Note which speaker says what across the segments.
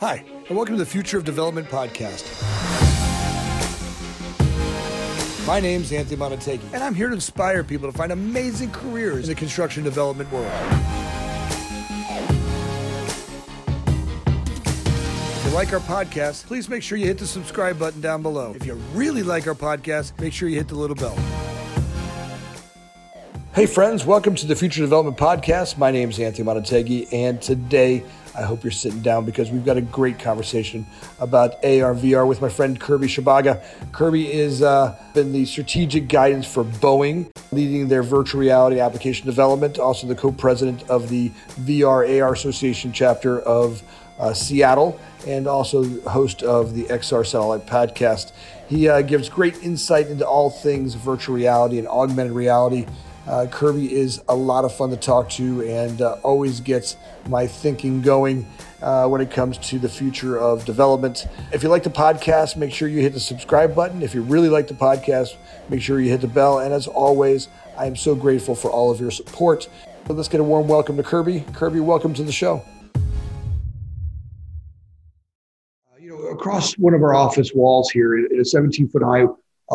Speaker 1: Hi, and welcome to the Future of Development podcast. My name's Anthony Montague, and I'm here to inspire people to find amazing careers in the construction development world. If you like our podcast, please make sure you hit the subscribe button down below. If you really like our podcast, make sure you hit the little bell. Hey, friends, welcome to the Future Development Podcast. My name is Anthony Montague, and today I hope you're sitting down because we've got a great conversation about AR VR with my friend Kirby Shabaga. Kirby is uh, been the strategic guidance for Boeing, leading their virtual reality application development. Also, the co-president of the VR AR Association chapter of uh, Seattle, and also host of the XR Seattle podcast. He uh, gives great insight into all things virtual reality and augmented reality. Uh, Kirby is a lot of fun to talk to and uh, always gets my thinking going uh, when it comes to the future of development. If you like the podcast, make sure you hit the subscribe button. If you really like the podcast, make sure you hit the bell. And as always, I am so grateful for all of your support. So let's get a warm welcome to Kirby. Kirby, welcome to the show. Uh, you know, across one of our office walls here, in a 17 foot high uh,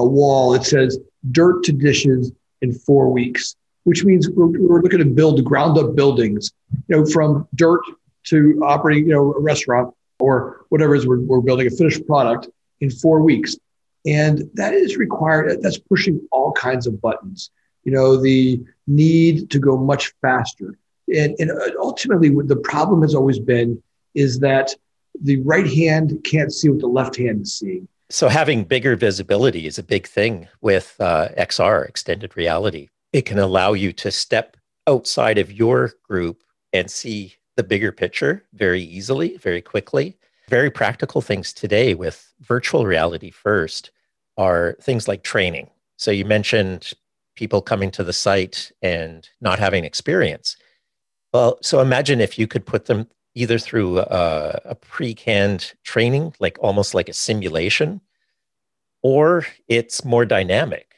Speaker 1: wall, it says dirt to dishes in four weeks, which means we're, we're looking to build ground up buildings, you know, from dirt to operating, you know, a restaurant or whatever it is we're, we're building a finished product in four weeks. And that is required, that's pushing all kinds of buttons. You know, the need to go much faster. And, and uh, ultimately, what the problem has always been is that the right hand can't see what the left hand is seeing.
Speaker 2: So having bigger visibility is a big thing with uh, XR, extended reality. It can allow you to step outside of your group and see the bigger picture very easily, very quickly. Very practical things today with virtual reality first are things like training. So you mentioned people coming to the site and not having experience. Well, so imagine if you could put them either through a, a pre-canned training, like almost like a simulation, or it's more dynamic.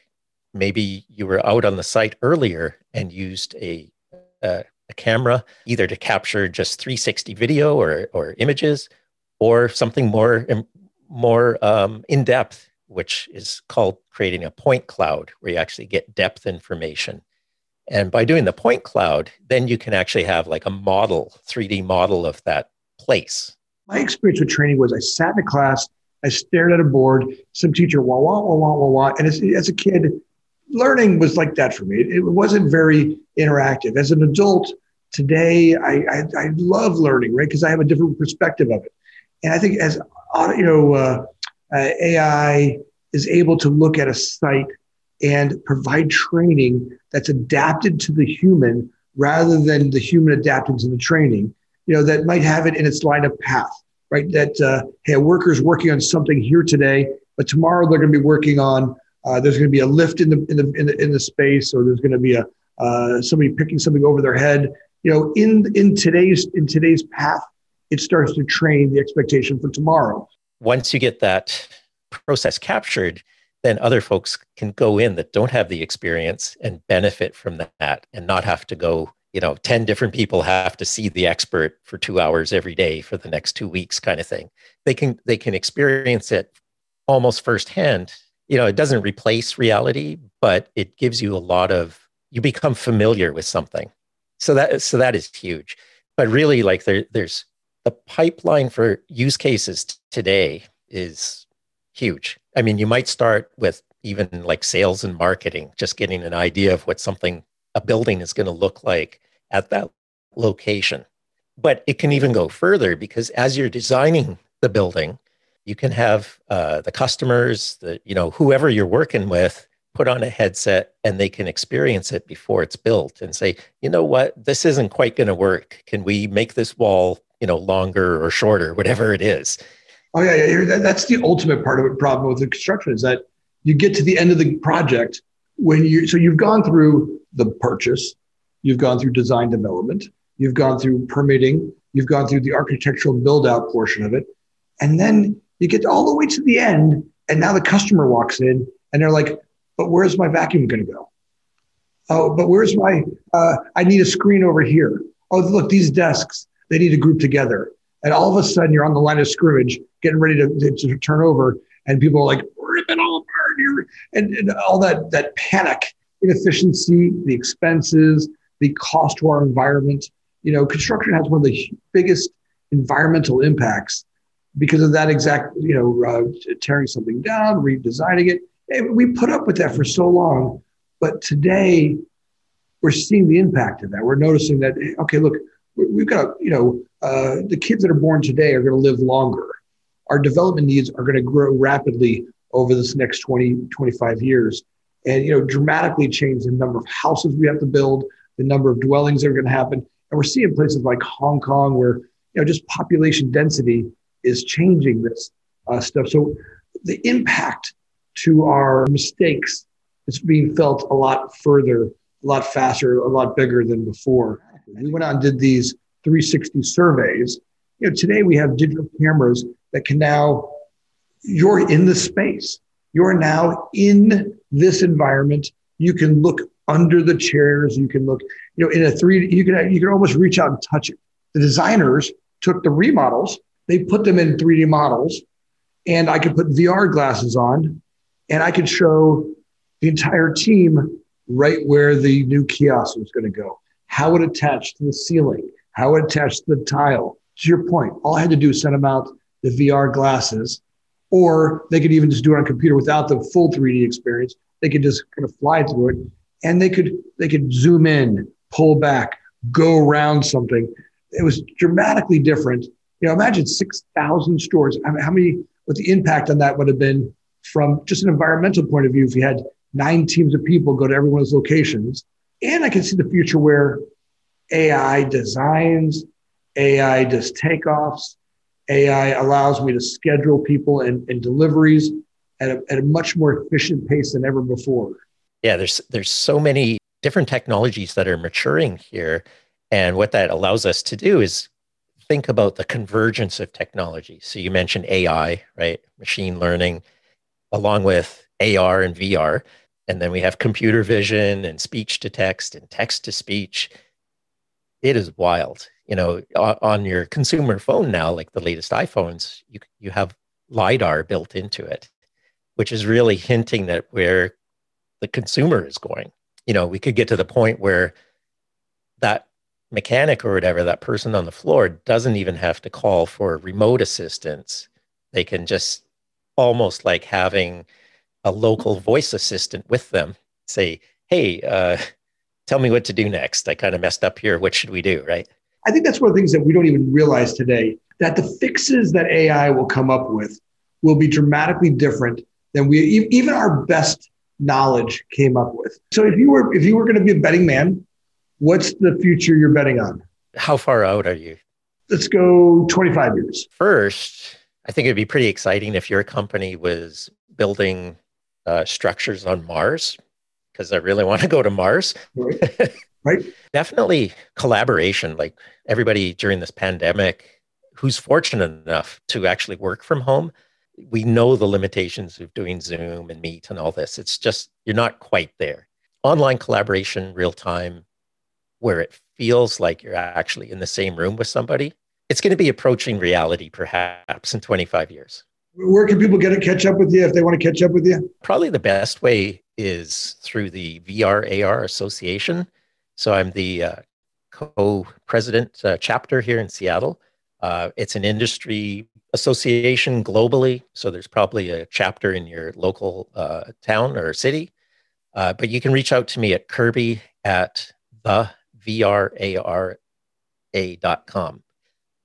Speaker 2: Maybe you were out on the site earlier and used a, a, camera either to capture just 360 video or, or images, or something more more um, in depth, which is called creating a point cloud, where you actually get depth information and by doing the point cloud, then you can actually have like a model, 3D model of that place.
Speaker 1: My experience with training was I sat in a class, I stared at a board, some teacher, wah, wah, wah, wah, wah, wah. And as, as a kid, learning was like that for me. It, it wasn't very interactive. As an adult today, I, I, I love learning, right? Because I have a different perspective of it. And I think as, you know, uh, uh, AI is able to look at a site and provide training that's adapted to the human rather than the human adapting to the training. You know, that might have it in its line of path, right? That, uh, hey, a worker's working on something here today, but tomorrow they're going to be working on, uh, there's going to be a lift in the, in the, in the, in the space, or there's going to be a, uh, somebody picking something over their head. You know, in, in today's, in today's path, it starts to train the expectation for tomorrow.
Speaker 2: Once you get that process captured, then other folks can go in that don't have the experience and benefit from that and not have to go you know 10 different people have to see the expert for 2 hours every day for the next 2 weeks kind of thing. They can they can experience it almost firsthand. You know it doesn't replace reality but it gives you a lot of you become familiar with something. So that so that is huge. But really like there there's the pipeline for use cases today is huge. I mean, you might start with even like sales and marketing, just getting an idea of what something, a building is going to look like at that location. But it can even go further because as you're designing the building, you can have uh, the customers, the you know whoever you're working with, put on a headset and they can experience it before it's built and say, you know what, this isn't quite going to work. Can we make this wall you know longer or shorter, whatever it is?
Speaker 1: Oh yeah, yeah. That's the ultimate part of the problem with the construction is that you get to the end of the project when you so you've gone through the purchase, you've gone through design development, you've gone through permitting, you've gone through the architectural build out portion of it, and then you get all the way to the end, and now the customer walks in and they're like, "But where's my vacuum going to go? Oh, but where's my? Uh, I need a screen over here. Oh, look, these desks they need to group together. And all of a sudden, you're on the line of scrimmage, getting ready to, to, turn over, and people are like, rip it all apart. And, and all that, that panic, inefficiency, the expenses, the cost to our environment. You know, construction has one of the biggest environmental impacts because of that exact, you know, uh, tearing something down, redesigning it. We put up with that for so long. But today, we're seeing the impact of that. We're noticing that, okay, look, we've got, you know, uh, the kids that are born today are going to live longer. Our development needs are going to grow rapidly over this next 20, 25 years and, you know, dramatically change the number of houses we have to build, the number of dwellings that are going to happen. And we're seeing places like Hong Kong where, you know, just population density is changing this uh, stuff. So the impact to our mistakes is being felt a lot further, a lot faster, a lot bigger than before. We went out and did these 360 surveys. You know, today we have digital cameras that can now, you're in the space. You're now in this environment. You can look under the chairs. You can look, you know, in a three, you can, you can almost reach out and touch it. The designers took the remodels, they put them in 3D models, and I could put VR glasses on and I could show the entire team right where the new kiosk was going to go, how it attached to the ceiling, how it attached to the tile. To your point, all I had to do was send them out the VR glasses, or they could even just do it on a computer without the full 3D experience. They could just kind of fly through it, and they could they could zoom in, pull back, go around something. It was dramatically different. You know, imagine six thousand stores. I mean, how many? What the impact on that would have been from just an environmental point of view if you had nine teams of people go to every one of those locations. And I can see the future where AI designs, AI does takeoffs, AI allows me to schedule people and, and deliveries at a, at a much more efficient pace than ever before.
Speaker 2: Yeah, there's there's so many different technologies that are maturing here. And what that allows us to do is think about the convergence of technology. So you mentioned AI, right? Machine learning, along with AR and VR. And then we have computer vision and speech to text and text to speech. It is wild. You know, on your consumer phone now, like the latest iPhones, you, you have LiDAR built into it, which is really hinting that where the consumer is going. You know, we could get to the point where that mechanic or whatever, that person on the floor doesn't even have to call for remote assistance. They can just almost like having a local voice assistant with them say hey uh, tell me what to do next i kind of messed up here what should we do right
Speaker 1: i think that's one of the things that we don't even realize today that the fixes that ai will come up with will be dramatically different than we even our best knowledge came up with so if you were if you were going to be a betting man what's the future you're betting on
Speaker 2: how far out are you
Speaker 1: let's go 25 years
Speaker 2: first I think it'd be pretty exciting if your company was building uh, structures on Mars, because I really want to go to Mars.
Speaker 1: Right. right.
Speaker 2: Definitely collaboration. Like everybody during this pandemic who's fortunate enough to actually work from home, we know the limitations of doing Zoom and Meet and all this. It's just, you're not quite there. Online collaboration, real time, where it feels like you're actually in the same room with somebody it's going to be approaching reality perhaps in 25 years.
Speaker 1: Where can people get to catch up with you if they want to catch up with you?
Speaker 2: Probably the best way is through the VR AR Association. So I'm the uh, co-president uh, chapter here in Seattle. Uh, it's an industry association globally, so there's probably a chapter in your local uh, town or city. Uh, but you can reach out to me at Kirby at the VRARA.com.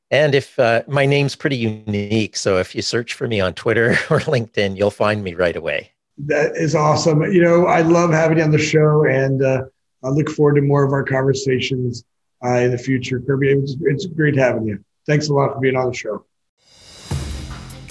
Speaker 2: And if uh, my name's pretty unique, so if you search for me on Twitter or LinkedIn, you'll find me right away.
Speaker 1: That is awesome. You know, I love having you on the show, and uh, I look forward to more of our conversations uh, in the future. Kirby, it's, it's great having you. Thanks a lot for being on the show.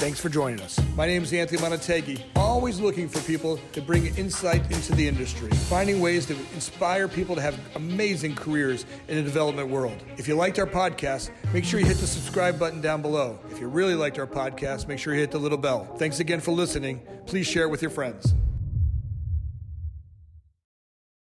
Speaker 1: Thanks for joining us. My name is Anthony Montague, always looking for people to bring insight into the industry, finding ways to inspire people to have amazing careers in the development world. If you liked our podcast, make sure you hit the subscribe button down below. If you really liked our podcast, make sure you hit the little bell. Thanks again for listening. Please share it with your friends.